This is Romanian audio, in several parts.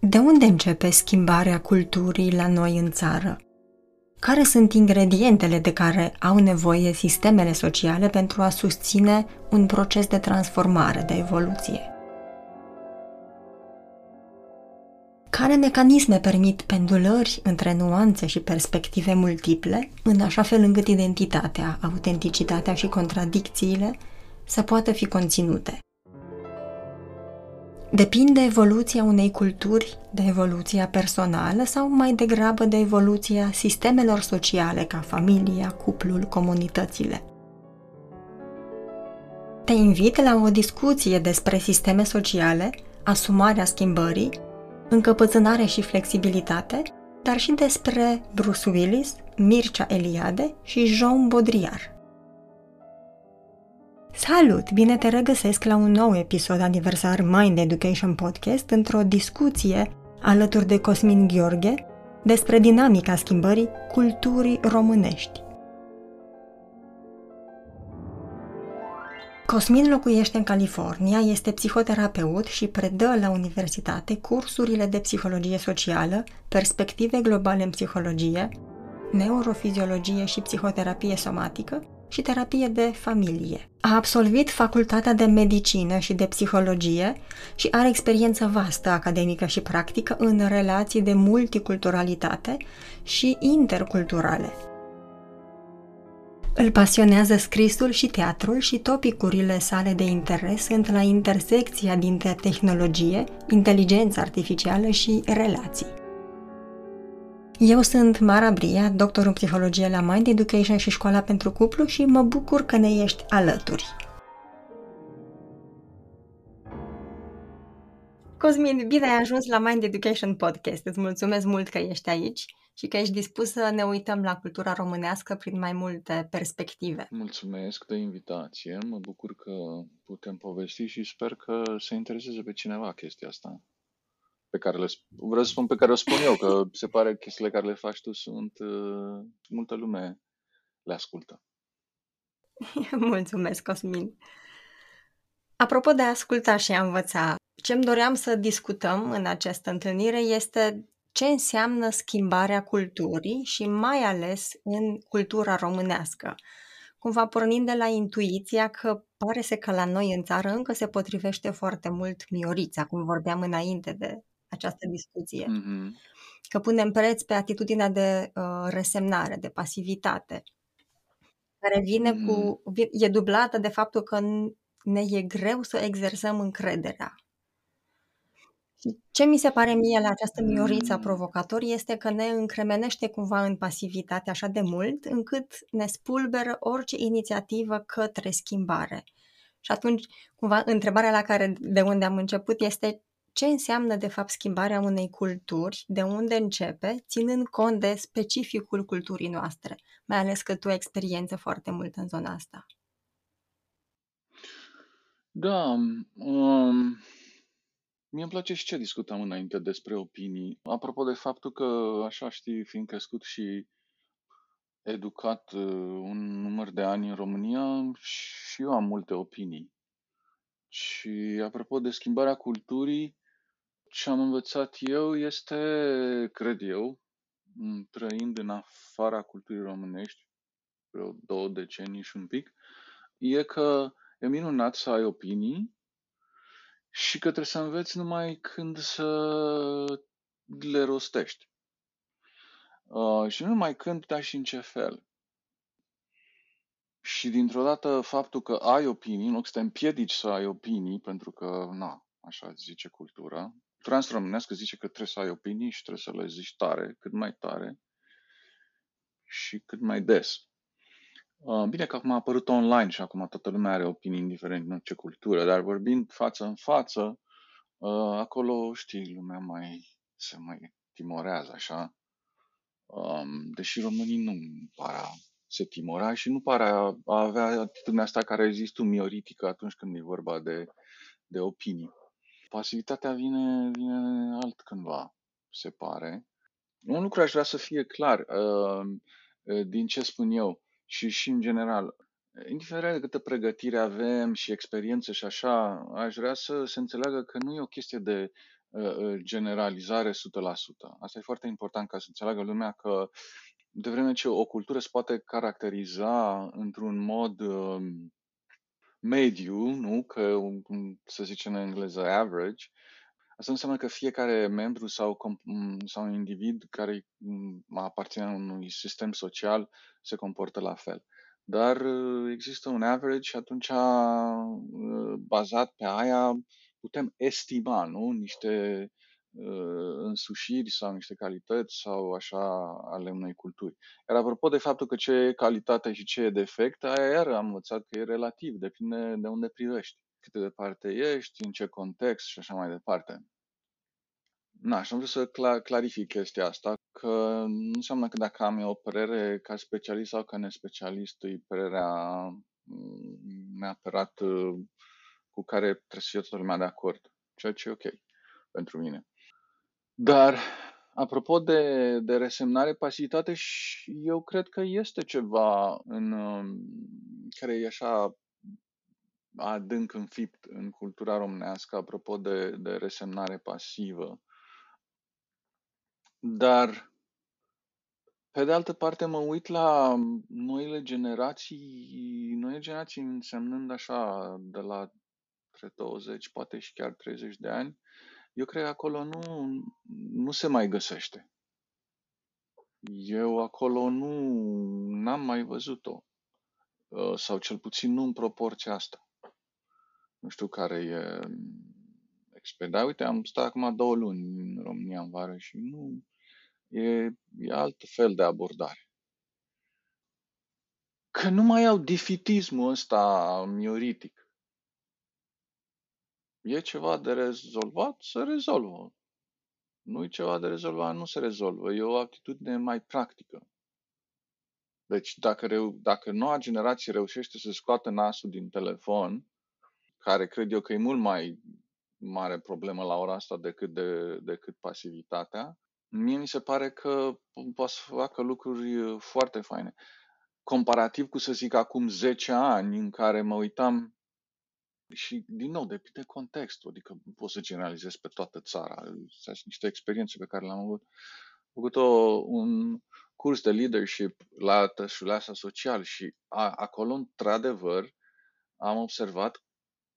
De unde începe schimbarea culturii la noi în țară? Care sunt ingredientele de care au nevoie sistemele sociale pentru a susține un proces de transformare, de evoluție? Care mecanisme permit pendulări între nuanțe și perspective multiple, în așa fel încât identitatea, autenticitatea și contradicțiile să poată fi conținute? Depinde evoluția unei culturi de evoluția personală sau mai degrabă de evoluția sistemelor sociale ca familia, cuplul, comunitățile? Te invit la o discuție despre sisteme sociale, asumarea schimbării, încăpățânare și flexibilitate, dar și despre Bruce Willis, Mircea Eliade și Jean Baudrillard. Salut! Bine te regăsesc la un nou episod aniversar Mind Education Podcast într-o discuție alături de Cosmin Gheorghe despre dinamica schimbării culturii românești. Cosmin locuiește în California, este psihoterapeut și predă la universitate cursurile de psihologie socială, perspective globale în psihologie, neurofiziologie și psihoterapie somatică și terapie de familie. A absolvit facultatea de medicină și de psihologie și are experiență vastă academică și practică în relații de multiculturalitate și interculturale. Îl pasionează scrisul și teatrul și topicurile sale de interes sunt la intersecția dintre tehnologie, inteligență artificială și relații. Eu sunt Mara Bria, doctor în psihologie la Mind Education și Școala pentru Cuplu și mă bucur că ne ești alături. Cosmin, bine ai ajuns la Mind Education Podcast. Îți mulțumesc mult că ești aici și că ești dispus să ne uităm la cultura românească prin mai multe perspective. Mulțumesc de invitație, mă bucur că putem povesti și sper că se intereseze pe cineva chestia asta pe care le vreau să spun pe care o spun eu, că se pare că chestiile care le faci tu sunt uh, multă lume le ascultă. Mulțumesc, Cosmin. Apropo de a asculta și a învăța, ce-mi doream să discutăm în această întâlnire este ce înseamnă schimbarea culturii și mai ales în cultura românească. Cumva pornind de la intuiția că pare să că la noi în țară încă se potrivește foarte mult Miorița, cum vorbeam înainte de această discuție. Mm-hmm. Că punem preț pe atitudinea de uh, resemnare, de pasivitate, care vine mm-hmm. cu. e dublată de faptul că ne e greu să exersăm încrederea. Și ce mi se pare mie la această mioriță mm. provocator este că ne încremenește cumva în pasivitate așa de mult încât ne spulberă orice inițiativă către schimbare. Și atunci, cumva, întrebarea la care de unde am început este ce înseamnă de fapt schimbarea unei culturi, de unde începe, ținând cont de specificul culturii noastre, mai ales că tu ai experiență foarte mult în zona asta. Da, um, mie îmi place și ce discutam înainte despre opinii. Apropo de faptul că, așa știi, fiind crescut și educat uh, un număr de ani în România, și eu am multe opinii. Și apropo de schimbarea culturii, ce am învățat eu este, cred eu, trăind în afara culturii românești, vreo două decenii și un pic, e că e minunat să ai opinii și că trebuie să înveți numai când să le rostești. Uh, și nu numai când, dar și în ce fel. Și dintr-o dată faptul că ai opinii, în loc să te împiedici să ai opinii, pentru că, na, așa zice cultura, transromânească zice că trebuie să ai opinii și trebuie să le zici tare, cât mai tare și cât mai des. Uh, bine că acum a apărut online și acum toată lumea are opinii, indiferent în ce cultură, dar vorbind față în față, uh, acolo, știi, lumea mai se mai timorează așa. Um, deși românii nu par a se timora și nu par a avea atitudinea asta care există mioritică atunci când e vorba de, de opinii. Pasivitatea vine, vine altcândva, se pare. Un lucru aș vrea să fie clar uh, uh, din ce spun eu și, și în general. Indiferent de câtă pregătire avem și experiență și așa, aș vrea să se înțeleagă că nu e o chestie de uh, uh, generalizare 100%. Asta e foarte important ca să înțeleagă lumea că de vreme ce o cultură se poate caracteriza într-un mod um, mediu, nu? Că, să zicem în engleză, average, Asta înseamnă că fiecare membru sau, sau individ care aparține unui sistem social se comportă la fel. Dar uh, există un average și atunci, uh, bazat pe aia, putem estima nu? niște uh, însușiri sau niște calități sau așa ale unei culturi. Iar apropo de faptul că ce e calitate și ce e defect, aia iar am învățat că e relativ, depinde de unde privești cât de departe ești, în ce context și așa mai departe. Na, și am vrut să cla- clarific chestia asta, că nu înseamnă că dacă am eu o părere ca specialist sau ca nespecialist, e părerea mm, neapărat uh, cu care trebuie să fie toată lumea de acord, ceea ce e ok pentru mine. Dar, apropo de, de resemnare, pasivitate, și eu cred că este ceva în um, care e așa adânc înfipt în cultura românească, apropo de, de resemnare pasivă. Dar, pe de altă parte, mă uit la noile generații, noile generații însemnând așa de la între 20, poate și chiar 30 de ani, eu cred că acolo nu, nu se mai găsește. Eu acolo nu n-am mai văzut-o. Uh, sau cel puțin nu în proporția asta. Nu știu care e expert. uite, am stat acum două luni în România în vară și nu, e, e alt fel de abordare. Că nu mai au difitismul ăsta mioritic. E ceva de rezolvat, să rezolvă. Nu e ceva de rezolvat, nu se rezolvă. E o atitudine mai practică. Deci dacă, reu- dacă noua generație reușește să scoată nasul din telefon, care cred eu că e mult mai mare problemă la ora asta decât, de, decât pasivitatea, mie mi se pare că poate să facă lucruri uh, foarte faine. Comparativ cu, să zic, acum 10 ani în care mă uitam și, din nou, depinde contextul, adică nu pot să generalizez pe toată țara. Sunt niște experiențe pe care le-am avut. Am făcut o, un curs de leadership la Tășuleasa Social și a, acolo, într-adevăr, am observat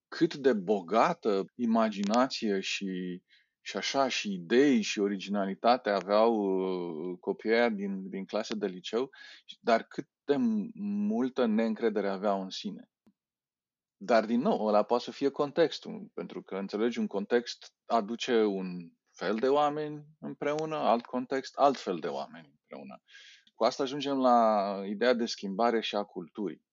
cât de bogată imaginație și și așa și idei și originalitate aveau uh, copiii aia din, din clase de liceu, dar cât de multă neîncredere aveau în sine. Dar, din nou, ăla poate să fie contextul, pentru că, înțelegi, un context aduce un fel de oameni împreună, alt context, alt fel de oameni împreună. Cu asta ajungem la ideea de schimbare și a culturii.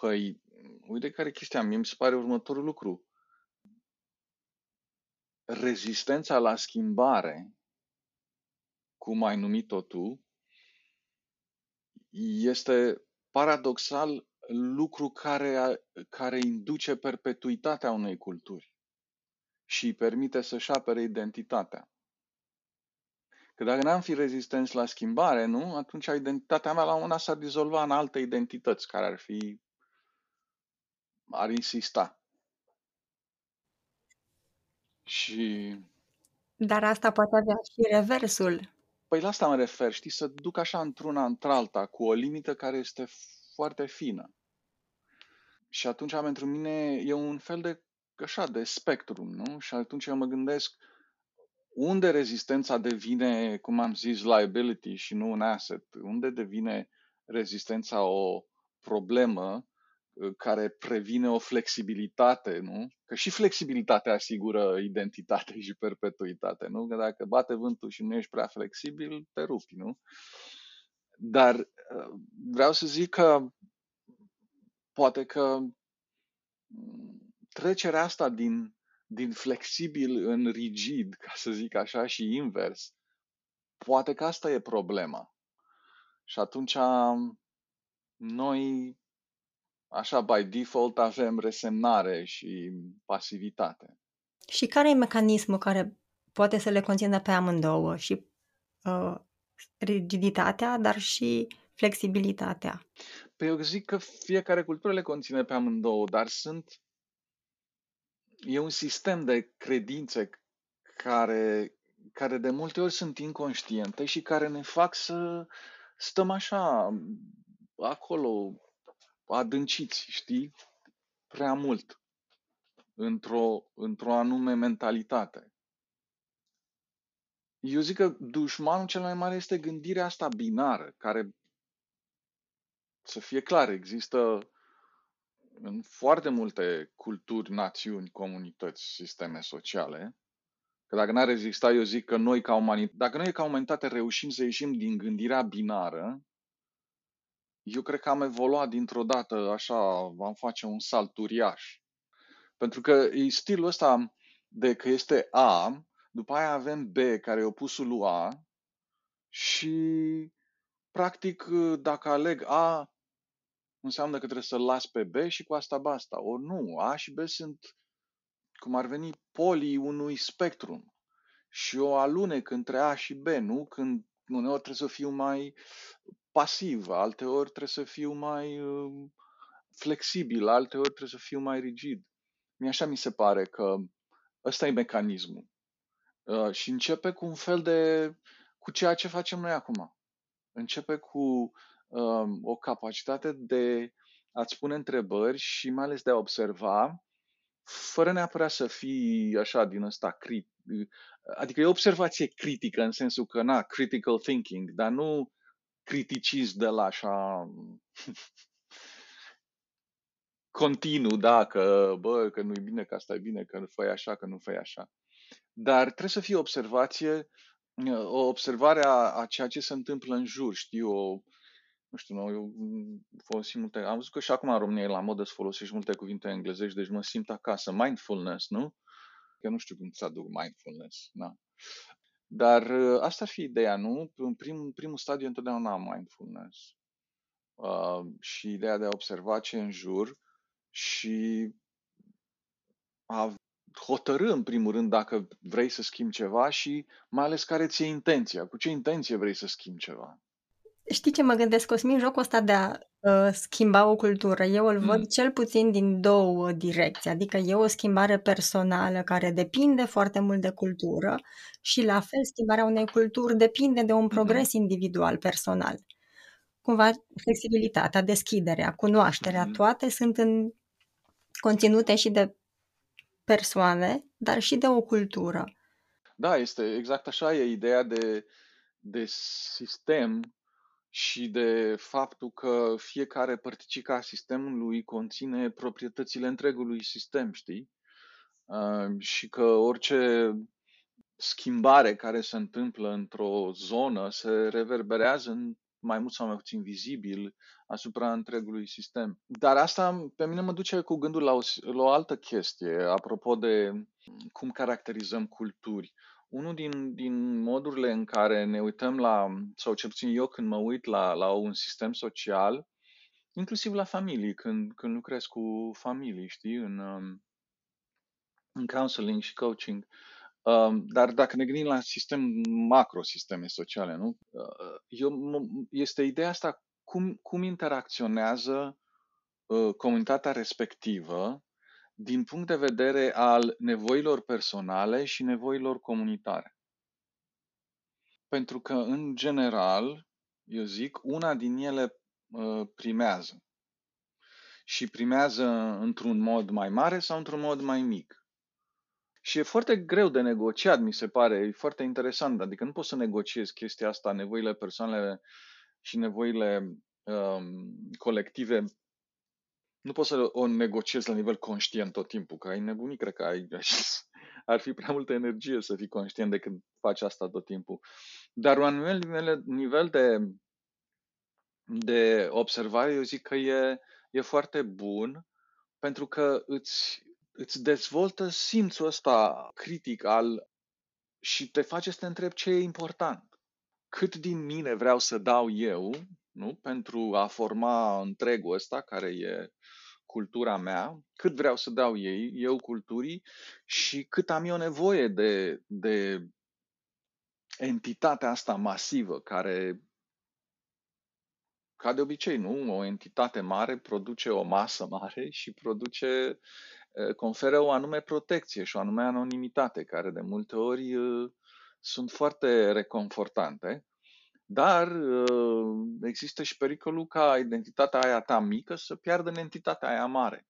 Păi, uite care e chestia, mie mi se pare următorul lucru rezistența la schimbare, cum ai numit-o tu, este paradoxal lucru care, care induce perpetuitatea unei culturi și îi permite să-și apere identitatea. Că dacă n-am fi rezistenți la schimbare, nu? Atunci identitatea mea la una s-ar dizolva în alte identități care ar fi ar insista. Și... Dar asta poate avea și reversul. Păi la asta mă refer, știi, să duc așa într-una într-alta, cu o limită care este foarte fină. Și atunci, pentru mine, e un fel de, așa, de spectrum, nu? Și atunci eu mă gândesc unde rezistența devine, cum am zis, liability și nu un asset, unde devine rezistența o problemă Uh, care previne o flexibilitate, nu? Că și flexibilitatea asigură identitate și perpetuitate, nu? Că dacă bate vântul și nu ești prea flexibil, te rupi, nu? Dar uh, vreau să zic că poate că mm, trecerea asta din, din flexibil în rigid, ca să zic așa, și invers, poate că asta e problema. Și atunci noi așa, by default, avem resemnare și pasivitate. Și care e mecanismul care poate să le conțină pe amândouă? Și uh, rigiditatea, dar și flexibilitatea? Păi eu zic că fiecare cultură le conține pe amândouă, dar sunt e un sistem de credințe care, care de multe ori sunt inconștiente și care ne fac să stăm așa acolo adânciți, știi, prea mult într-o, într-o anume mentalitate. Eu zic că dușmanul cel mai mare este gândirea asta binară, care, să fie clar, există în foarte multe culturi, națiuni, comunități, sisteme sociale. Că dacă n-ar exista, eu zic că noi ca umanitate, dacă noi ca umanitate reușim să ieșim din gândirea binară, eu cred că am evoluat dintr-o dată așa, am face un salt uriaș. Pentru că e stilul ăsta de că este A, după aia avem B care e opusul lui A și practic dacă aleg A înseamnă că trebuie să-l las pe B și cu asta basta. Ori nu, A și B sunt cum ar veni polii unui spectrum și o alunec între A și B, nu? Când uneori trebuie să fiu mai pasiv, alteori trebuie să fiu mai uh, flexibil, alteori trebuie să fiu mai rigid. Mie așa mi se pare că ăsta e mecanismul. Uh, și începe cu un fel de, cu ceea ce facem noi acum. Începe cu uh, o capacitate de a-ți pune întrebări și mai ales de a observa, fără neapărat să fii așa din ăsta crit. Adică e o observație critică în sensul că, na, critical thinking, dar nu criticism de la așa continuu, da, că, bă, că nu-i bine, că asta e bine, că nu fai așa, că nu fai așa. Dar trebuie să fie o observație, o observare a, a ceea ce se întâmplă în jur, știi, o, nu știu, nu, eu folosim multe, am văzut că și acum în România e la modă să folosești multe cuvinte englezești, deci mă simt acasă. Mindfulness, nu? Că nu știu cum să aduc mindfulness, na. Dar asta ar fi ideea, nu? În prim, primul stadiu întotdeauna am mindfulness. Uh, și ideea de a observa ce în jur și a hotărâ în primul rând dacă vrei să schimbi ceva și mai ales care ți-e intenția, cu ce intenție vrei să schimbi ceva. Știi ce mă gândesc, Cosmin? Jocul ăsta de a uh, schimba o cultură, eu îl văd mm. cel puțin din două direcții. Adică e o schimbare personală care depinde foarte mult de cultură și la fel schimbarea unei culturi depinde de un mm-hmm. progres mm. individual, personal. Cumva flexibilitatea, deschiderea, cunoașterea, mm. toate sunt în conținute și de persoane, dar și de o cultură. Da, este exact așa, e ideea de, de sistem și de faptul că fiecare părticică a sistemului conține proprietățile întregului sistem, știi? Uh, și că orice schimbare care se întâmplă într-o zonă se reverberează în mai mult sau mai puțin vizibil asupra întregului sistem. Dar asta pe mine mă duce cu gândul la o, la o altă chestie, apropo de cum caracterizăm culturi. Unul din, din modurile în care ne uităm la, sau cel puțin eu când mă uit la, la un sistem social, inclusiv la familii, când, când lucrez cu familii, știi, în, um, în counseling și coaching, um, dar dacă ne gândim la sistem macro, sisteme sociale, nu? Uh, eu, este ideea asta cum, cum interacționează uh, comunitatea respectivă din punct de vedere al nevoilor personale și nevoilor comunitare. Pentru că, în general, eu zic, una din ele uh, primează. Și primează într-un mod mai mare sau într-un mod mai mic. Și e foarte greu de negociat, mi se pare, e foarte interesant. Adică nu poți să negociezi chestia asta, nevoile personale și nevoile um, colective nu poți să o negociezi la nivel conștient tot timpul, că ai nebunit, cred că ai, ar fi prea multă energie să fii conștient de când faci asta tot timpul. Dar un nivel, nivel de, de observare, eu zic că e, e foarte bun, pentru că îți, îți dezvoltă simțul ăsta critic al și te face să te întrebi ce e important. Cât din mine vreau să dau eu nu? pentru a forma întregul ăsta care e cultura mea, cât vreau să dau ei, eu culturii și cât am eu nevoie de, de entitatea asta masivă care, ca de obicei, nu? O entitate mare produce o masă mare și produce uh, conferă o anume protecție și o anume anonimitate, care de multe ori uh, sunt foarte reconfortante, dar există și pericolul ca identitatea aia ta mică să piardă în entitatea aia mare.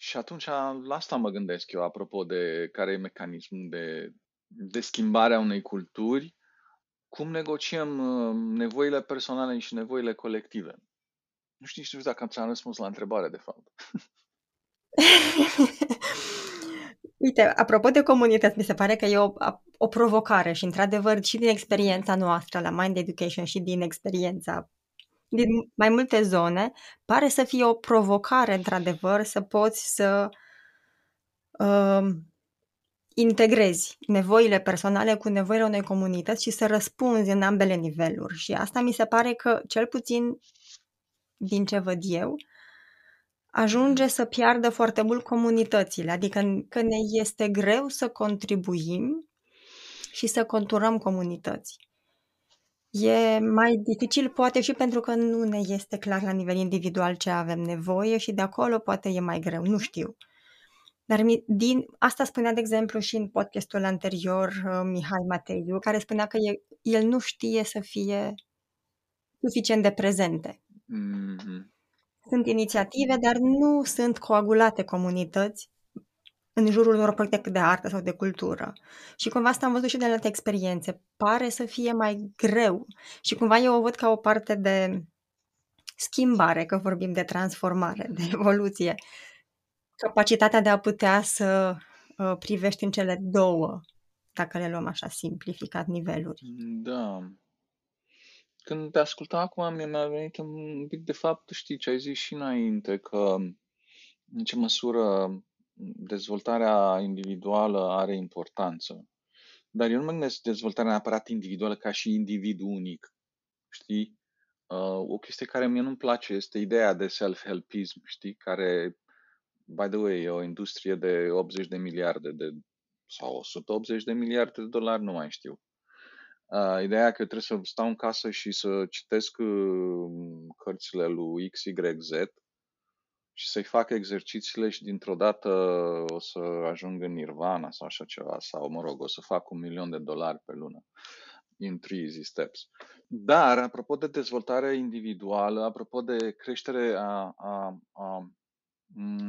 Și atunci la asta mă gândesc eu, apropo de care e mecanismul de, de schimbare a unei culturi, cum negociem uh, nevoile personale și nevoile colective. Nu știu, știu dacă am răspuns la întrebare, de fapt. Uite, apropo de comunități, mi se pare că e o, o provocare și, într-adevăr, și din experiența noastră la Mind Education și din experiența din mai multe zone, pare să fie o provocare, într-adevăr, să poți să uh, integrezi nevoile personale cu nevoile unei comunități și să răspunzi în ambele niveluri. Și asta mi se pare că, cel puțin din ce văd eu, ajunge să piardă foarte mult comunitățile, adică că ne este greu să contribuim și să conturăm comunități. E mai dificil poate și pentru că nu ne este clar la nivel individual ce avem nevoie și de acolo poate e mai greu, nu știu. Dar din asta spunea, de exemplu, și în podcastul anterior uh, Mihai Mateiu, care spunea că e, el nu știe să fie suficient de prezente. Mm-hmm. Sunt inițiative, dar nu sunt coagulate comunități în jurul unor proiecte de artă sau de cultură. Și cumva asta am văzut și de alte experiențe. Pare să fie mai greu și cumva eu o văd ca o parte de schimbare, că vorbim de transformare, de evoluție. Capacitatea de a putea să uh, privești în cele două, dacă le luăm așa simplificat niveluri. Da. Când te ascultam acum, mi-a venit un pic de fapt, știi ce ai zis și înainte, că în ce măsură dezvoltarea individuală are importanță. Dar eu nu mă gândesc dezvoltarea neapărat individuală ca și individ unic. Știi? Uh, o chestie care mie nu-mi place este ideea de self-helpism, știi? Care, by the way, e o industrie de 80 de miliarde de sau 180 de miliarde de dolari, nu mai știu. Uh, ideea că trebuie să stau în casă și să citesc uh, cărțile lui XYZ și să-i fac exercițiile și dintr-o dată o să ajung în nirvana sau așa ceva, sau mă rog, o să fac un milion de dolari pe lună in three easy steps. Dar, apropo de dezvoltare individuală, apropo de creștere a, a, a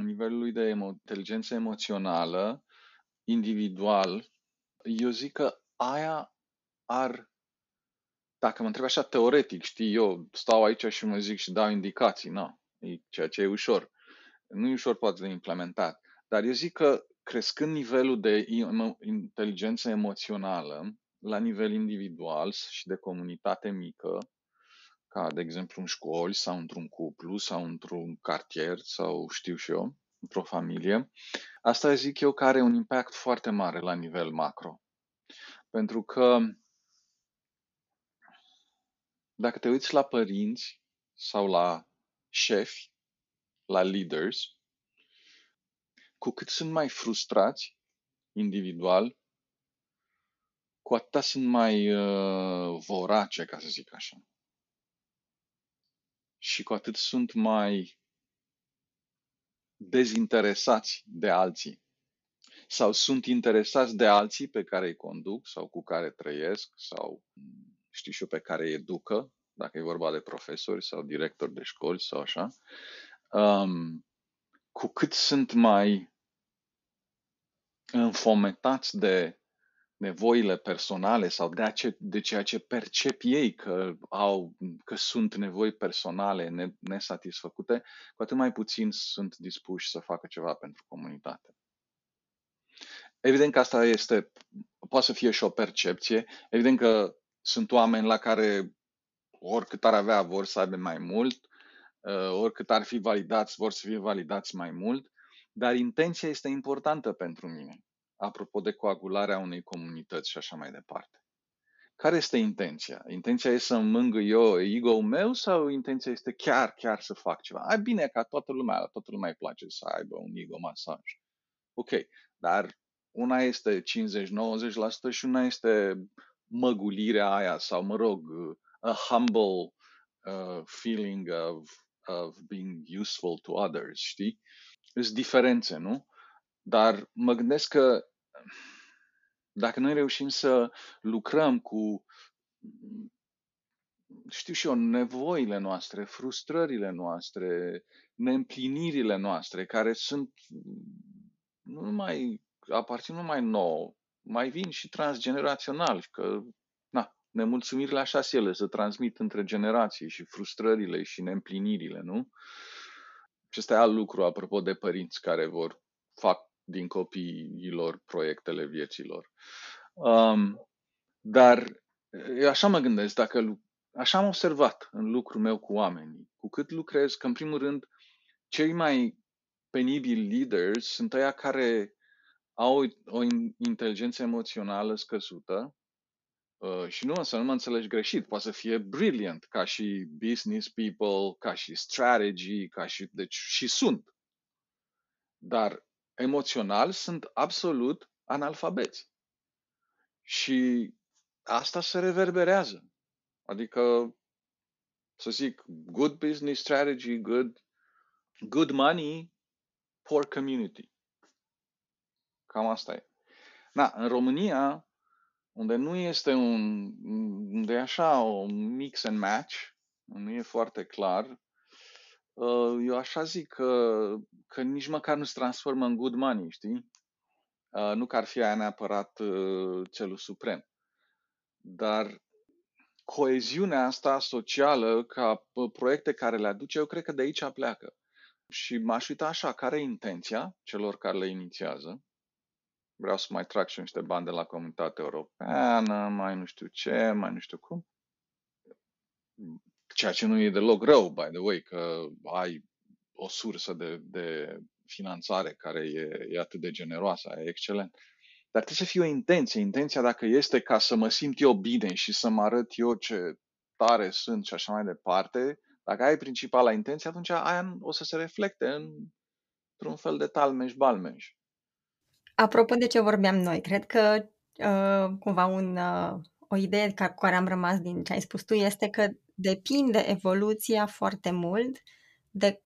nivelului de emo- inteligență emoțională, individual, eu zic că aia ar, dacă mă întreb așa teoretic, știi, eu stau aici și mă zic și dau indicații, nu, e ceea ce e ușor nu e ușor poate de implementat, dar eu zic că crescând nivelul de inteligență emoțională la nivel individual și de comunitate mică, ca de exemplu în școli sau într-un cuplu sau într-un cartier sau știu și eu, într-o familie, asta zic eu că are un impact foarte mare la nivel macro. Pentru că dacă te uiți la părinți sau la șefi, la leaders, cu cât sunt mai frustrați individual, cu atât sunt mai uh, vorace, ca să zic așa. Și cu atât sunt mai dezinteresați de alții. Sau sunt interesați de alții pe care îi conduc sau cu care trăiesc sau știu și eu pe care îi educă, dacă e vorba de profesori sau directori de școli sau așa um, cu cât sunt mai înfometați de nevoile personale sau de, ace- de ceea ce percep ei că au, că sunt nevoi personale nesatisfăcute, cu atât mai puțin sunt dispuși să facă ceva pentru comunitate. Evident că asta este, poate să fie și o percepție. Evident că sunt oameni la care oricât ar avea vor să aibă mai mult, Uh, oricât ar fi validați, vor să fie validați mai mult, dar intenția este importantă pentru mine, apropo de coagularea unei comunități și așa mai departe. Care este intenția? Intenția este să mângâi eu ego-ul meu sau intenția este chiar, chiar să fac ceva? Ai bine ca toată lumea, toată lumea îi place să aibă un ego masaj. Ok, dar una este 50-90% și una este măgulirea aia sau, mă rog, a humble uh, feeling of of being useful to others, știi? Sunt diferențe, nu? Dar mă gândesc că dacă noi reușim să lucrăm cu, știu și eu, nevoile noastre, frustrările noastre, neîmplinirile noastre, care sunt nu numai, aparțin nu numai nouă, mai vin și transgenerațional, că na, nemulțumirile așa și ele se transmit între generații și frustrările și neîmplinirile, nu? Și ăsta e alt lucru, apropo de părinți care vor fac din copiilor proiectele vieților. Um, dar eu așa mă gândesc, dacă așa am observat în lucrul meu cu oamenii, cu cât lucrez, că în primul rând cei mai penibili leaders sunt aia care au o inteligență emoțională scăzută uh, și nu să nu mă înțelegi greșit, poate să fie brilliant ca și business people, ca și strategy, ca și, deci și sunt. Dar emoțional sunt absolut analfabeți. Și asta se reverberează. Adică, să zic, good business strategy, good, good money, poor community. Cam asta e. Na, în România, unde nu este un, unde e așa un mix and match, nu e foarte clar, uh, eu așa zic că, că nici măcar nu se transformă în good money, știi? Uh, nu că ar fi aia neapărat uh, celul suprem. Dar coeziunea asta socială ca proiecte care le aduce, eu cred că de aici pleacă. Și m-aș uita așa, care e intenția celor care le inițiază? Vreau să mai trag și niște bani de la comunitatea europeană, mai nu știu ce, mai nu știu cum. Ceea ce nu e deloc rău, by the way, că ai o sursă de, de finanțare care e, e atât de generoasă, e excelent. Dar trebuie să fie o intenție. Intenția dacă este ca să mă simt eu bine și să mă arăt eu ce tare sunt și așa mai departe, dacă ai principala intenție, atunci aia o să se reflecte în, într-un fel de talmeș-balmeș. Apropo de ce vorbeam noi, cred că uh, cumva un, uh, o idee cu care am rămas din ce ai spus tu este că depinde evoluția foarte mult de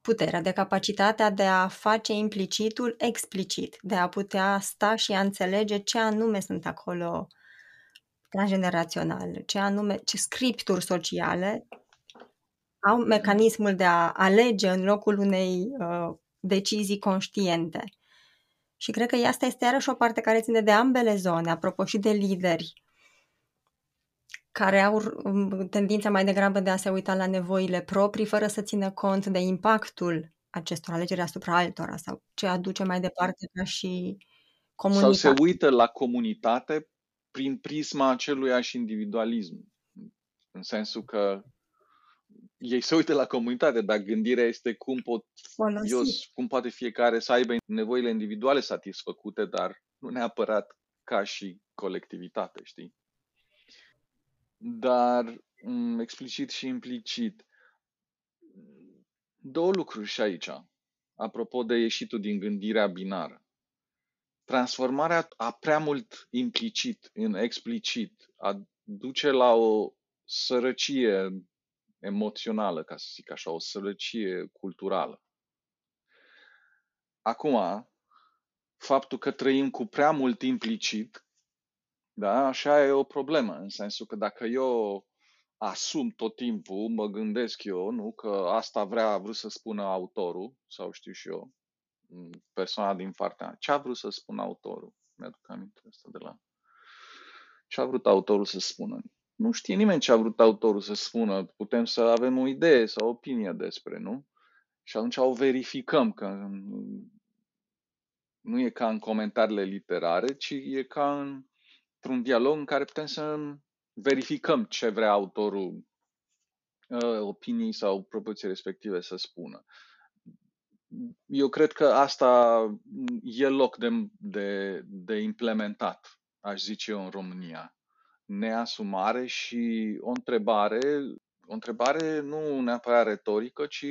puterea, de capacitatea de a face implicitul explicit, de a putea sta și a înțelege ce anume sunt acolo transgenerațional, ce anume, ce scripturi sociale au mecanismul de a alege în locul unei uh, decizii conștiente. Și cred că asta este iarăși o parte care ține de ambele zone, apropo și de lideri, care au um, tendința mai degrabă de a se uita la nevoile proprii fără să țină cont de impactul acestor alegeri asupra altora sau ce aduce mai departe ca și comunitate. Sau se uită la comunitate prin prisma aceluiași individualism. În sensul că ei se uită la comunitate, dar gândirea este cum pot eu, cum poate fiecare să aibă nevoile individuale satisfăcute, dar nu neapărat ca și colectivitate, știi? Dar mm, explicit și implicit. Două lucruri și aici, apropo de ieșitul din gândirea binară. Transformarea a prea mult implicit în explicit duce la o sărăcie emoțională, ca să zic așa, o sărăcie culturală. Acum, faptul că trăim cu prea mult implicit, da, așa e o problemă, în sensul că dacă eu asum tot timpul, mă gândesc eu, nu, că asta vrea, a vrut să spună autorul, sau știu și eu, persoana din partea ce a vrut să spună autorul? Mi-aduc aminte asta de la... Ce a vrut autorul să spună? Nu știe nimeni ce a vrut autorul să spună. Putem să avem o idee sau o opinie despre, nu? Și atunci o verificăm, că nu e ca în comentariile literare, ci e ca în, într-un dialog în care putem să verificăm ce vrea autorul ă, opinii sau propoziții respective să spună. Eu cred că asta e loc de, de, de implementat, aș zice eu, în România neasumare și o întrebare, o întrebare nu neapărat retorică, ci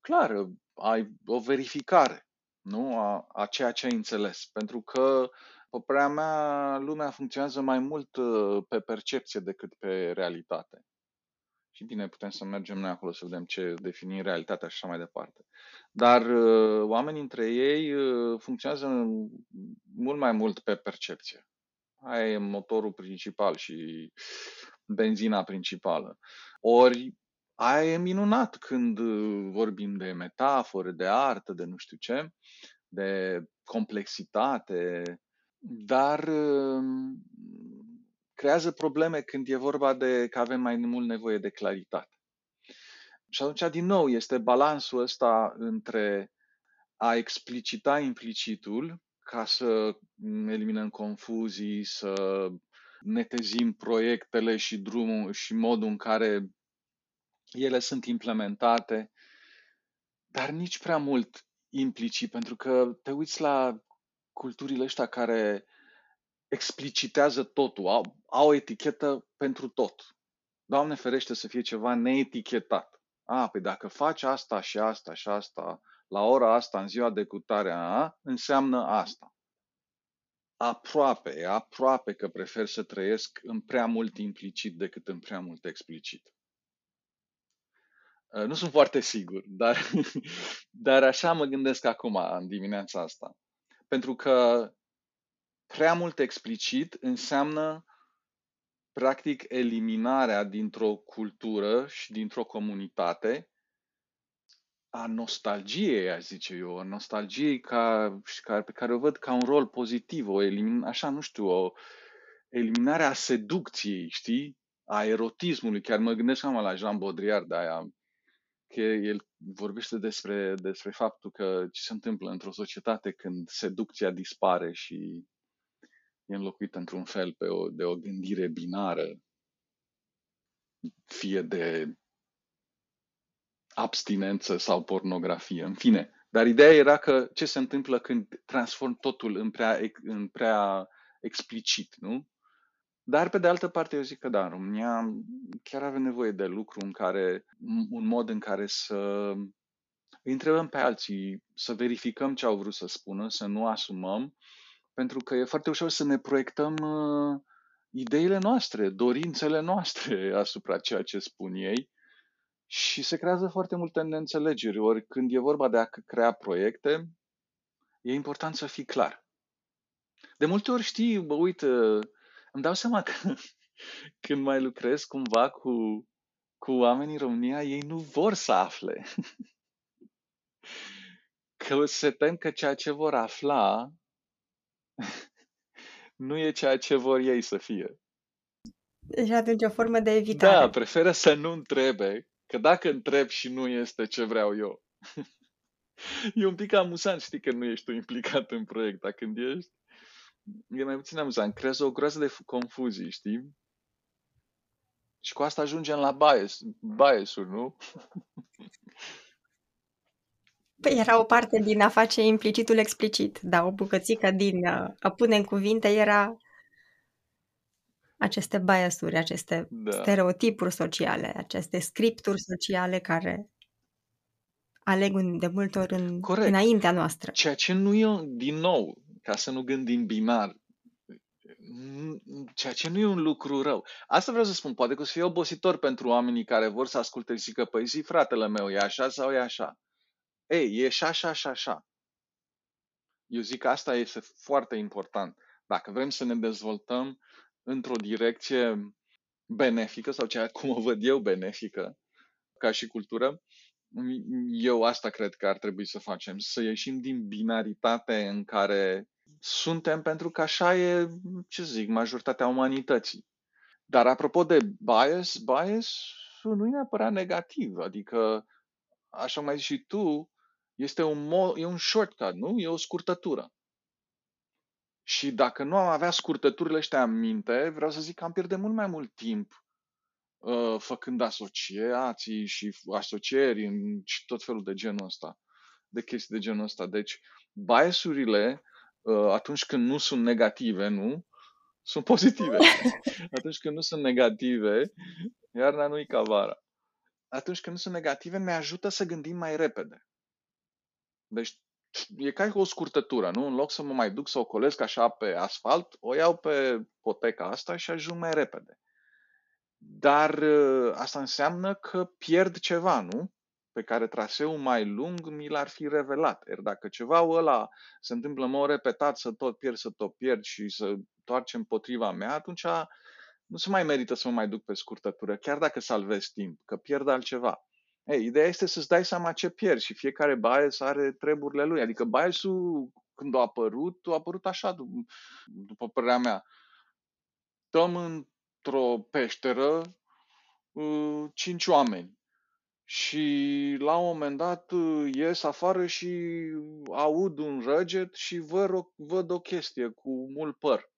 clară, ai o verificare nu? A, a ceea ce ai înțeles. Pentru că, pe părerea mea, lumea funcționează mai mult uh, pe percepție decât pe realitate. Și bine, putem să mergem noi acolo să vedem ce defini realitatea și așa mai departe. Dar uh, oamenii între ei uh, funcționează mult mai mult pe percepție. Aia e motorul principal și benzina principală. Ori aia e minunat când uh, vorbim de metafore, de artă, de nu știu ce, de complexitate, dar um, creează probleme când e vorba de că avem mai mult nevoie de claritate. Și atunci, din nou, este balansul ăsta între a explicita implicitul ca să eliminăm confuzii, să netezim proiectele și drumul și modul în care ele sunt implementate, dar nici prea mult implicit, pentru că te uiți la culturile ăștia care explicitează totul, au, au o etichetă pentru tot. Doamne ferește să fie ceva neetichetat. A, păi dacă faci asta și asta și asta la ora asta, în ziua de cutare, a, înseamnă asta. Aproape, aproape că prefer să trăiesc în prea mult implicit decât în prea mult explicit. Uh, nu sunt foarte sigur, dar, dar așa mă gândesc acum, în dimineața asta. Pentru că prea mult explicit înseamnă practic eliminarea dintr-o cultură și dintr-o comunitate a nostalgiei, aș zice eu, a nostalgiei ca, și care, pe care o văd ca un rol pozitiv, o elimin, așa, nu știu, o eliminare a seducției, știi? A erotismului. Chiar mă gândesc am la Jean Baudrillard, de aia, că el vorbește despre, despre faptul că ce se întâmplă într-o societate când seducția dispare și e înlocuită într-un fel pe o, de o gândire binară, fie de abstinență sau pornografie, în fine. Dar ideea era că ce se întâmplă când transform totul în prea, în prea explicit, nu? Dar, pe de altă parte, eu zic că da, în România chiar avem nevoie de lucru în care, un mod în care să îi întrebăm pe alții, să verificăm ce au vrut să spună, să nu asumăm, pentru că e foarte ușor să ne proiectăm uh, ideile noastre, dorințele noastre asupra ceea ce spun ei și se creează foarte multe neînțelegeri. Ori când e vorba de a crea proiecte, e important să fii clar. De multe ori știi, bă, uite, îmi dau seama că când mai lucrez cumva cu, cu oamenii în România, ei nu vor să afle. Că se tem că ceea ce vor afla nu e ceea ce vor ei să fie. Deci atunci o formă de evitare. Da, preferă să nu întrebe, că dacă întreb și nu este ce vreau eu. e un pic amuzant, știi, că nu ești tu implicat în proiect, dar când ești, e mai puțin amuzant. Creează o groază de confuzii, știi? Și cu asta ajungem la bias, bias-uri, nu? Păi era o parte din a face implicitul explicit, dar o bucățică din a, a pune în cuvinte era aceste biasuri, aceste da. stereotipuri sociale, aceste scripturi sociale care aleg de multe ori în, Corect. înaintea noastră. Ceea ce nu e, din nou, ca să nu gândim binar, ceea ce nu e un lucru rău. Asta vreau să spun, poate că o să fie obositor pentru oamenii care vor să asculte și zică, păi zi fratele meu, e așa sau e așa? Ei, e și așa și așa. Eu zic că asta este foarte important. Dacă vrem să ne dezvoltăm într-o direcție benefică sau cea cum o văd eu benefică ca și cultură, eu asta cred că ar trebui să facem, să ieșim din binaritate în care suntem pentru că așa e, ce zic, majoritatea umanității. Dar apropo de bias, bias nu e neapărat negativ, adică, așa mai zici și tu, este un, mo- e un shortcut, nu? E o scurtătură. Și dacă nu am avea scurtăturile astea în minte, vreau să zic că am pierde mult mai mult timp uh, făcând asociații și asocieri în și tot felul de genul ăsta, de chestii de genul ăsta. Deci, biasurile, uh, atunci când nu sunt negative, nu? Sunt pozitive. atunci când nu sunt negative, iarna nu-i ca vara. Atunci când nu sunt negative, ne ajută să gândim mai repede. Deci e ca o scurtătură, nu? În loc să mă mai duc să o colesc așa pe asfalt, o iau pe poteca asta și ajung mai repede. dar uh, asta înseamnă că pierd ceva, nu? Pe care traseul mai lung mi l-ar fi revelat. Iar dacă ceva ăla se întâmplă în mod repetat să tot pierd, să tot pierd și să toarce împotriva mea, atunci nu se mai merită să mă mai duc pe scurtătură, chiar dacă salvez timp, că pierd altceva. Ei, ideea este să-ți dai seama ce pierzi și fiecare bias are treburile lui. Adică biasul, când a apărut, a apărut așa, după părerea mea. Stăm într-o peșteră uh, cinci oameni și la un moment dat uh, ies afară și aud un răget și văd o, văd o chestie cu mult păr.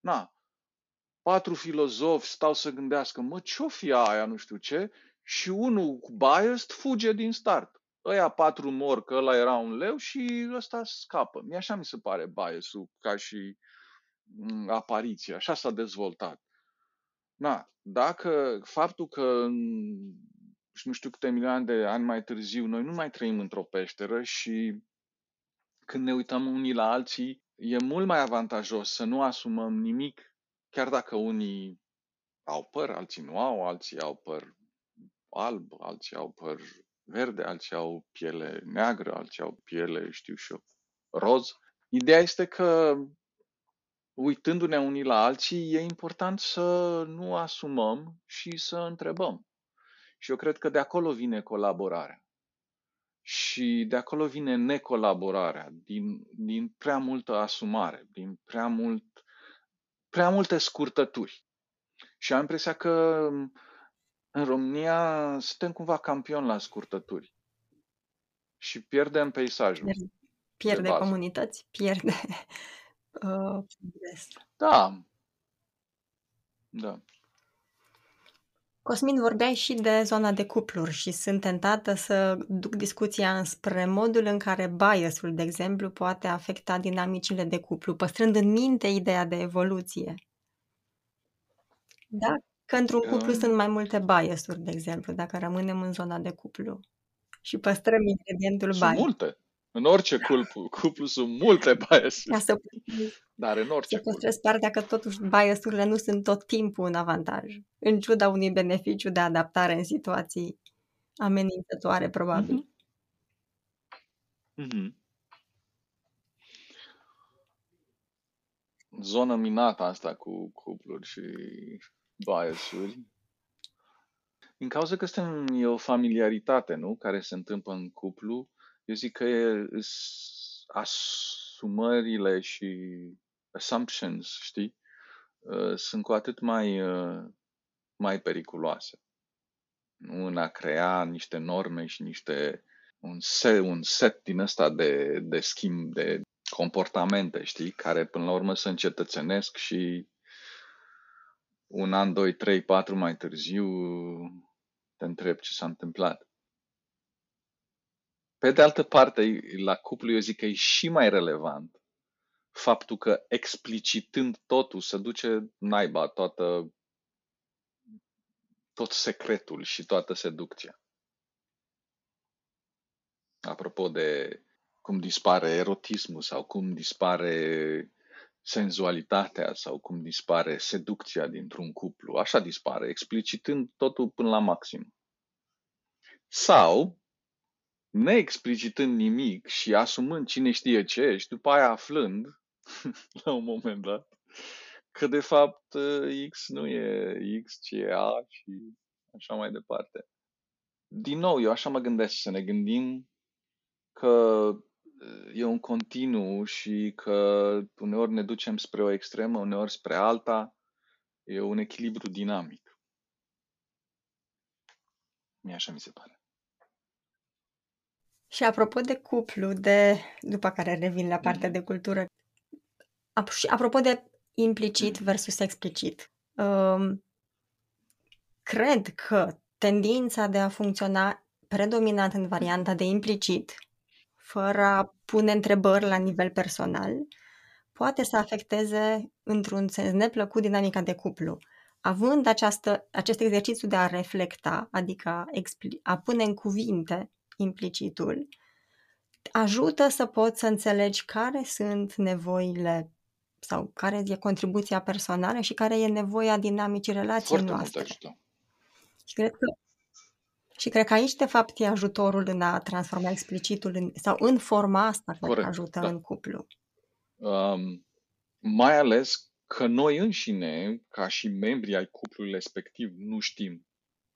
Na, patru filozofi stau să gândească, mă, ce-o fi aia, nu știu ce, și unul cu biased fuge din start. Ăia patru mor că ăla era un leu și ăsta scapă. Mi așa mi se pare biasul ca și mm, apariție. Așa s-a dezvoltat. Na, dacă faptul că și nu știu câte milioane de ani mai târziu, noi nu mai trăim într-o peșteră și când ne uităm unii la alții, e mult mai avantajos să nu asumăm nimic, chiar dacă unii au păr, alții nu au, alții au păr alb, alții au păr verde, alții au piele neagră, alții au piele, știu și eu, roz. Ideea este că uitându-ne unii la alții, e important să nu asumăm și să întrebăm. Și eu cred că de acolo vine colaborarea. Și de acolo vine necolaborarea, din, din prea multă asumare, din prea, mult, prea multe scurtături. Și am impresia că în România suntem cumva campioni la scurtături. Și pierdem peisajul. Pierde, pierde comunități, pierde uh, Da. Da. Cosmin, vorbeai și de zona de cupluri și sunt tentată să duc discuția înspre modul în care biasul, de exemplu, poate afecta dinamicile de cuplu, păstrând în minte ideea de evoluție. Da? Că într-un cuplu sunt mai multe biasuri, de exemplu, dacă rămânem în zona de cuplu și păstrăm ingredientul Sunt bias. multe. În orice cuplu, cuplu sunt multe biasuri. Ca să, Dar în orice să păstrez partea că totuși biasurile nu sunt tot timpul un avantaj, în ciuda unui beneficiu de adaptare în situații amenințătoare, probabil. Mm-hmm. Zonă minată asta cu cupluri și biasuri. Din cauza că suntem, e o familiaritate, nu? Care se întâmplă în cuplu, eu zic că e, asumările și assumptions, știi, uh, sunt cu atât mai, uh, mai periculoase. Nu în a crea niște norme și niște un set, un set din ăsta de, de schimb, de comportamente, știi, care până la urmă se încetățenesc și un an, doi, trei, patru mai târziu te întreb ce s-a întâmplat. Pe de altă parte, la cuplu eu zic că e și mai relevant faptul că explicitând totul se duce naiba toată tot secretul și toată seducția. Apropo de cum dispare erotismul sau cum dispare senzualitatea sau cum dispare seducția dintr-un cuplu. Așa dispare, explicitând totul până la maxim. Sau, neexplicitând nimic și asumând cine știe ce și după aia aflând, la un moment dat, că de fapt X nu e X, ci e A și așa mai departe. Din nou, eu așa mă gândesc să ne gândim că e un continuu și că uneori ne ducem spre o extremă, uneori spre alta. E un echilibru dinamic. Mie așa mi se pare. Și apropo de cuplu, de după care revin la partea mm-hmm. de cultură, și apropo de implicit mm-hmm. versus explicit, um, cred că tendința de a funcționa predominant în varianta de implicit fără a pune întrebări la nivel personal, poate să afecteze într-un sens neplăcut dinamica de cuplu. Având această, acest exercițiu de a reflecta, adică a, a pune în cuvinte implicitul, ajută să poți să înțelegi care sunt nevoile sau care e contribuția personală și care e nevoia dinamicii relației Foarte mult noastre. ajută. Și cred că și cred că aici, de fapt, e ajutorul în a transforma explicitul în, sau în forma asta cred că Corect, ajută da. în cuplu. Um, mai ales că noi înșine, ca și membri ai cuplului respectiv, nu știm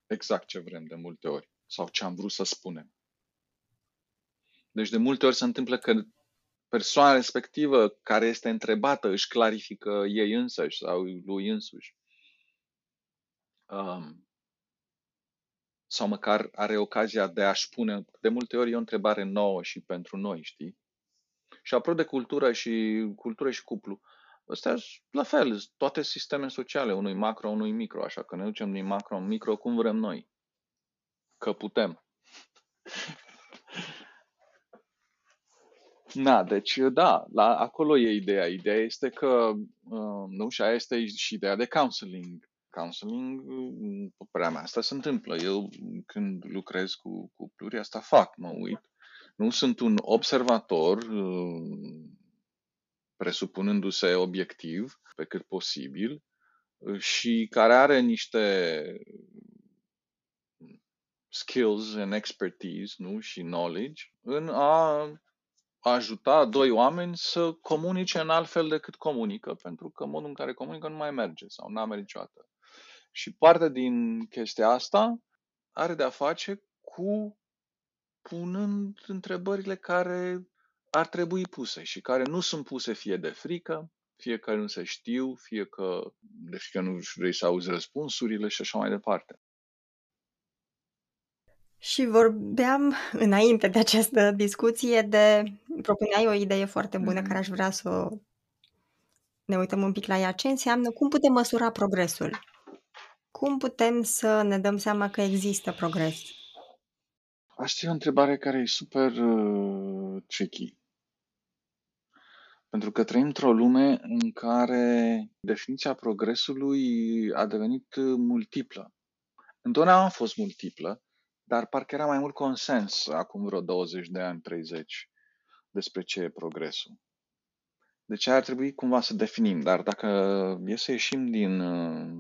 exact ce vrem de multe ori sau ce am vrut să spunem. Deci de multe ori se întâmplă că persoana respectivă care este întrebată își clarifică ei însăși sau lui însuși. Um, sau măcar are ocazia de a-și pune, de multe ori e o întrebare nouă și pentru noi, știi? Și apropo de cultură și cultură și cuplu, ăstea la fel, toate sisteme sociale, unui macro, unui micro, așa că ne ducem din macro în micro cum vrem noi. Că putem. Na, deci da, la, acolo e ideea. Ideea este că, uh, nu, și aia este și ideea de counseling. Counseling, uh, părerea mea, asta se întâmplă. Eu când lucrez cu cupluri, asta fac, mă uit. Nu sunt un observator, uh, presupunându-se obiectiv pe cât posibil, uh, și care are niște skills and expertise nu? și knowledge în a ajuta doi oameni să comunice în alt fel decât comunică, pentru că modul în care comunică nu mai merge sau nu a mers niciodată. Și parte din chestia asta are de-a face cu punând întrebările care ar trebui puse și care nu sunt puse fie de frică, fie că nu se știu, fie că de frică nu vrei să auzi răspunsurile și așa mai departe. Și vorbeam înainte de această discuție de, propuneai o idee foarte bună care Mhm. aș vrea să o- ne uităm un pic la ea. Ce înseamnă, cum putem măsura progresul? Cum putem să ne dăm seama că există progres? Asta e o întrebare care e super uh, tricky. Pentru că trăim într-o lume în care definiția progresului a devenit uh, multiplă. Întotdeauna a fost multiplă, dar parcă era mai mult consens acum vreo 20 de ani, 30, despre ce e progresul. Deci ar trebui cumva să definim, dar dacă e să ieșim din, uh,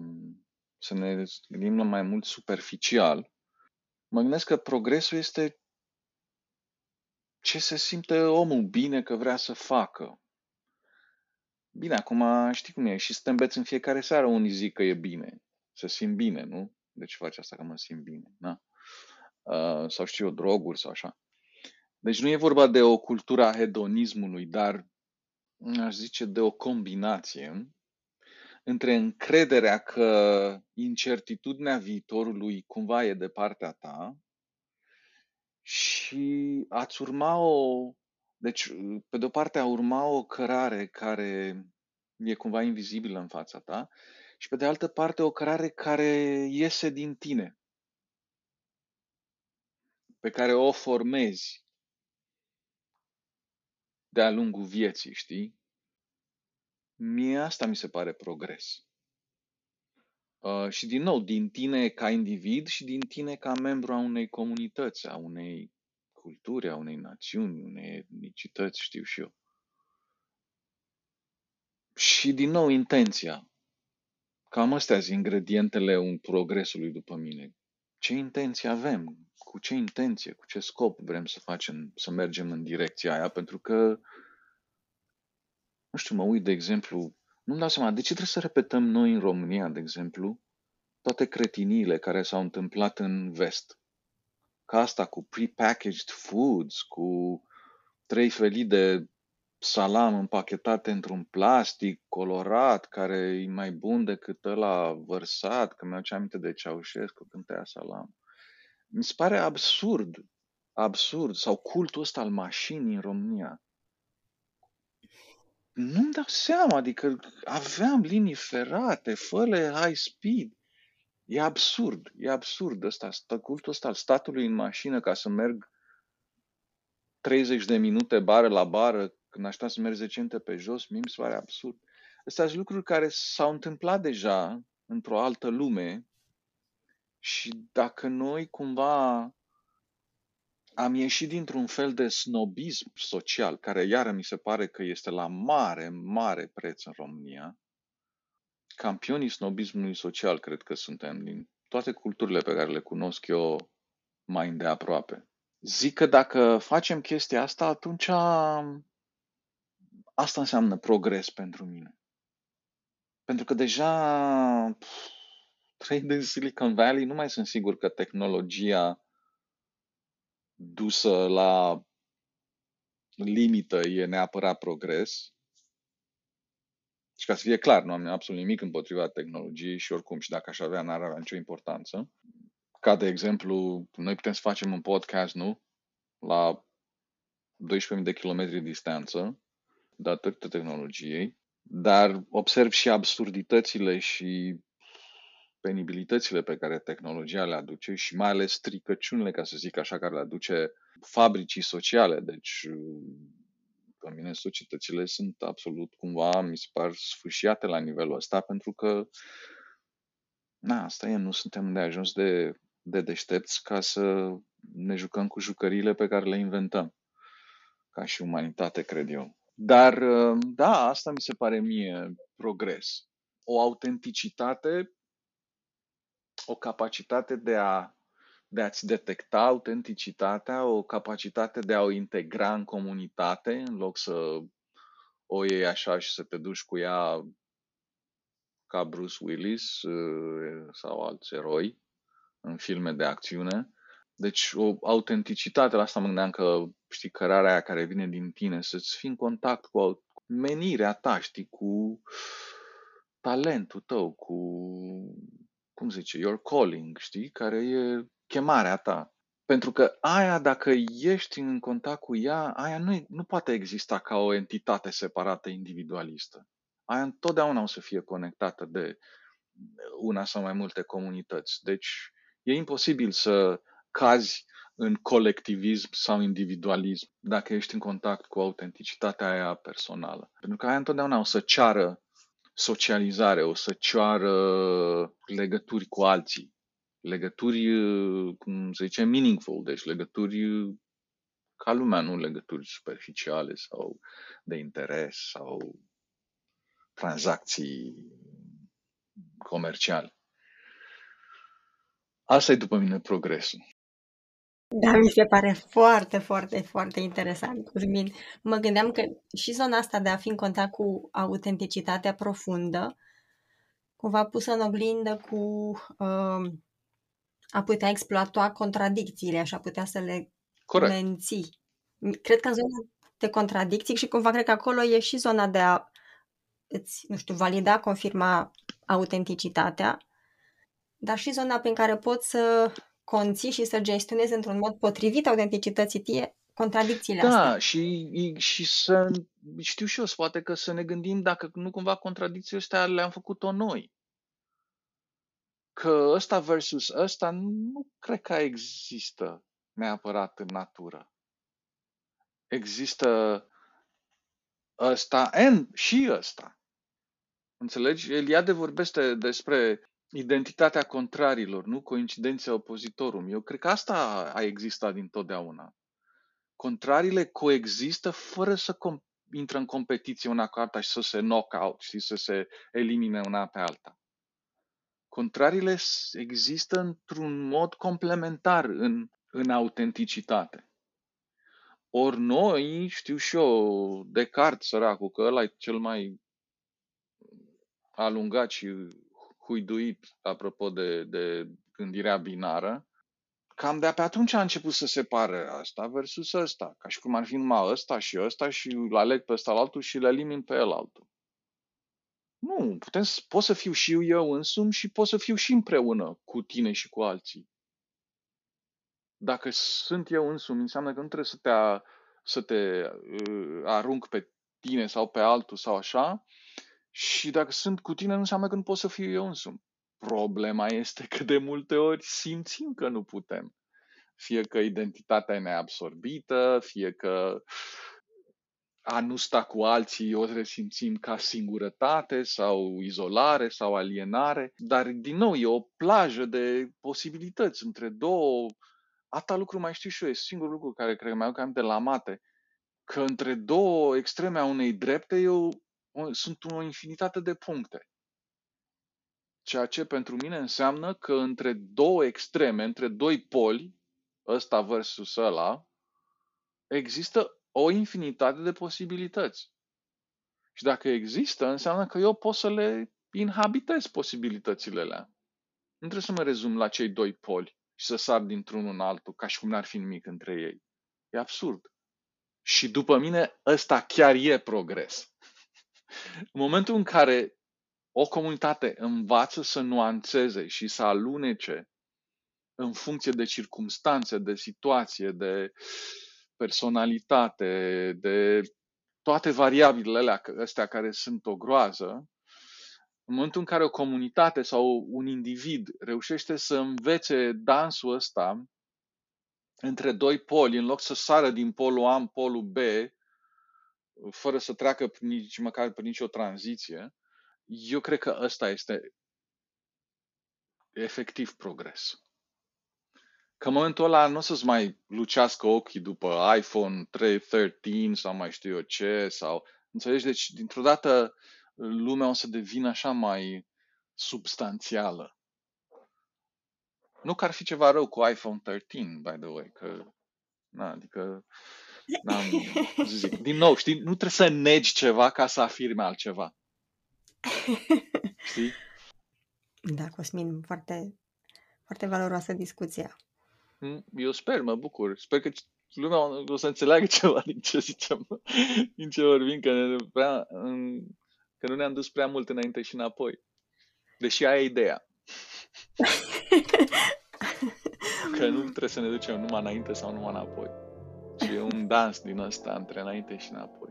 să ne gândim la mai mult superficial, mă gândesc că progresul este ce se simte omul bine că vrea să facă. Bine, acum știi cum e, și suntem beți în fiecare seară, unii zic că e bine, să simt bine, nu? De ce faci asta că mă simt bine? Na. Uh, sau știu eu, droguri sau așa. Deci nu e vorba de o cultură a hedonismului, dar aș zice de o combinație între încrederea că incertitudinea viitorului cumva e de partea ta și ați urma o... Deci, pe de o parte, a urma o cărare care e cumva invizibilă în fața ta și pe de altă parte o cărare care iese din tine, pe care o formezi de-a lungul vieții, știi? Mie asta mi se pare progres. Uh, și din nou, din tine ca individ și din tine ca membru a unei comunități, a unei culturi, a unei națiuni, unei etnicități, știu și eu. Și din nou, intenția. Cam astea sunt ingredientele un progresului după mine. Ce intenție avem? Cu ce intenție, cu ce scop vrem să facem, să mergem în direcția aia? Pentru că, nu știu, mă uit, de exemplu, nu-mi dau seama, de ce trebuie să repetăm noi în România, de exemplu, toate cretiniile care s-au întâmplat în vest? Ca asta cu prepackaged foods, cu trei felii de salam împachetate într-un plastic colorat, care e mai bun decât ăla vărsat, că mi-au aminte de Ceaușescu când tăia salam. Mi se pare absurd, absurd, sau cultul ăsta al mașinii în România. Nu-mi dau seama, adică aveam linii ferate, fără high speed. E absurd, e absurd ăsta, stă- cultul ăsta al statului în mașină ca să merg 30 de minute bară la bară, când aș să merg 10 minute pe jos, mie mi se pare absurd. Astea sunt lucruri care s-au întâmplat deja într-o altă lume și dacă noi cumva am ieșit dintr-un fel de snobism social, care iară mi se pare că este la mare, mare preț în România. Campionii snobismului social cred că suntem din toate culturile pe care le cunosc eu mai îndeaproape. Zic că dacă facem chestia asta, atunci asta înseamnă progres pentru mine. Pentru că deja trăind în Silicon Valley, nu mai sunt sigur că tehnologia dusă la limită e neapărat progres. Și ca să fie clar, nu am absolut nimic împotriva tehnologiei și oricum și dacă aș avea, n-ar avea nicio importanță. Ca de exemplu, noi putem să facem un podcast, nu? La 12.000 de kilometri distanță, datorită tehnologiei, dar observ și absurditățile și penibilitățile pe care tehnologia le aduce și mai ales stricăciunile, ca să zic așa, care le aduce fabricii sociale. Deci, pe mine, societățile sunt absolut cumva, mi se par sfâșiate la nivelul ăsta, pentru că, na, asta e, nu suntem de ajuns de, de deștepți ca să ne jucăm cu jucăriile pe care le inventăm, ca și umanitate, cred eu. Dar, da, asta mi se pare mie progres. O autenticitate o capacitate de a de a-ți detecta autenticitatea, o capacitate de a o integra în comunitate, în loc să o iei așa și să te duci cu ea ca Bruce Willis uh, sau alți eroi în filme de acțiune. Deci o autenticitate, la asta mă gândeam că, știi, cărarea aia care vine din tine, să-ți fii în contact cu menirea ta, știi, cu talentul tău, cu cum zice, your calling, știi, care e chemarea ta. Pentru că aia, dacă ești în contact cu ea, aia nu, nu poate exista ca o entitate separată, individualistă. Aia întotdeauna o să fie conectată de una sau mai multe comunități. Deci e imposibil să cazi în colectivism sau individualism dacă ești în contact cu autenticitatea aia personală. Pentru că aia întotdeauna o să ceară socializare, o să ceară legături cu alții, legături, cum se zice, meaningful, deci legături ca lumea, nu legături superficiale sau de interes sau tranzacții comerciale. Asta e după mine progresul. Da, mi se pare foarte, foarte, foarte interesant, Cosmin. Mă gândeam că și zona asta de a fi în contact cu autenticitatea profundă, cumva pusă în oglindă cu uh, a putea exploata contradicțiile, așa putea să le Corect. menții. Cred că în zona de contradicții și cumva cred că acolo e și zona de a îți, nu știu, valida, confirma autenticitatea, dar și zona prin care poți să conții și să gestionezi într-un mod potrivit autenticității tie contradicțiile da, astea. Da, și, și să, știu și eu, poate că să ne gândim dacă nu cumva contradicțiile astea le-am făcut-o noi. Că ăsta versus ăsta nu cred că există neapărat în natură. Există ăsta and și ăsta. Înțelegi? Eliade vorbește despre identitatea contrarilor, nu coincidenția opozitorum. Eu cred că asta a existat dintotdeauna. Contrariile coexistă fără să com- intră în competiție una cu alta și să se knock out, și să se elimine una pe alta. Contrariile există într-un mod complementar în, în autenticitate. Ori noi, știu și eu, Descartes, săracul, că ăla e cel mai alungat și huiduit, apropo de, de gândirea binară, cam de pe atunci a început să separe asta versus ăsta, ca și cum ar fi numai ăsta și ăsta și îl aleg pe ăsta la altul și le elimin pe el altul. Nu, putem, pot să fiu și eu însumi și pot să fiu și împreună cu tine și cu alții. Dacă sunt eu însumi, înseamnă că nu trebuie să te, să te uh, arunc pe tine sau pe altul sau așa, și dacă sunt cu tine, nu înseamnă că nu pot să fiu eu însumi. Problema este că de multe ori simțim că nu putem. Fie că identitatea e neabsorbită, fie că a nu sta cu alții o resimțim ca singurătate sau izolare sau alienare, dar din nou e o plajă de posibilități între două Ata lucru mai știu și eu, e singurul lucru care cred că mai aduc de la mate, că între două extreme a unei drepte eu sunt o infinitate de puncte. Ceea ce pentru mine înseamnă că între două extreme, între doi poli, ăsta versus ăla, există o infinitate de posibilități. Și dacă există, înseamnă că eu pot să le inhabitez posibilitățile alea. Nu trebuie să mă rezum la cei doi poli și să sar dintr-unul în altul, ca și cum n-ar fi nimic între ei. E absurd. Și după mine, ăsta chiar e progres. În momentul în care o comunitate învață să nuanțeze și să alunece în funcție de circumstanțe, de situație, de personalitate, de toate variabilele astea care sunt o groază, în momentul în care o comunitate sau un individ reușește să învețe dansul ăsta între doi poli, în loc să sară din polul A în polul B, fără să treacă nici măcar pe nicio tranziție, eu cred că ăsta este efectiv progres. Că în momentul ăla nu o să-ți mai lucească ochii după iPhone 313 sau mai știu eu ce, sau, înțelegi? Deci, dintr-o dată, lumea o să devină așa mai substanțială. Nu că ar fi ceva rău cu iPhone 13, by the way, că, na, adică, n-am, zic, din nou, știi, nu trebuie să negi ceva ca să afirme altceva. Știi? Da, Cosmin, foarte, foarte valoroasă discuția. Mm, eu sper, mă bucur. Sper că lumea o să înțeleagă ceva din ce zicem, din ce vorbim, că, ne prea, că nu ne-am dus prea mult înainte și înapoi. Deși aia e ideea. că nu trebuie să ne ducem numai înainte sau numai înapoi. Ci e un dans din ăsta între înainte și înapoi.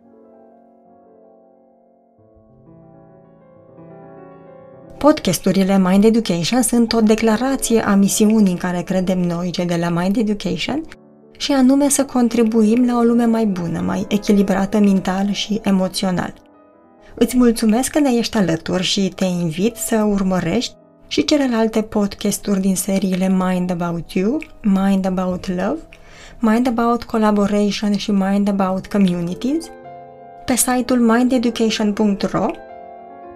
Podcasturile Mind Education sunt o declarație a misiunii în care credem noi, cei de la Mind Education, și anume să contribuim la o lume mai bună, mai echilibrată mental și emoțional. Îți mulțumesc că ne ești alături și te invit să urmărești și celelalte podcasturi din seriile Mind About You, Mind About Love, Mind About Collaboration și Mind About Communities pe site-ul mindeducation.ro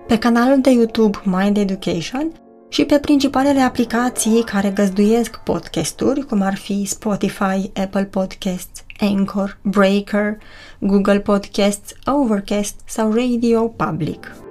pe canalul de YouTube Mind Education și pe principalele aplicații care găzduiesc podcasturi, cum ar fi Spotify, Apple Podcasts, Anchor, Breaker, Google Podcasts, Overcast sau Radio Public.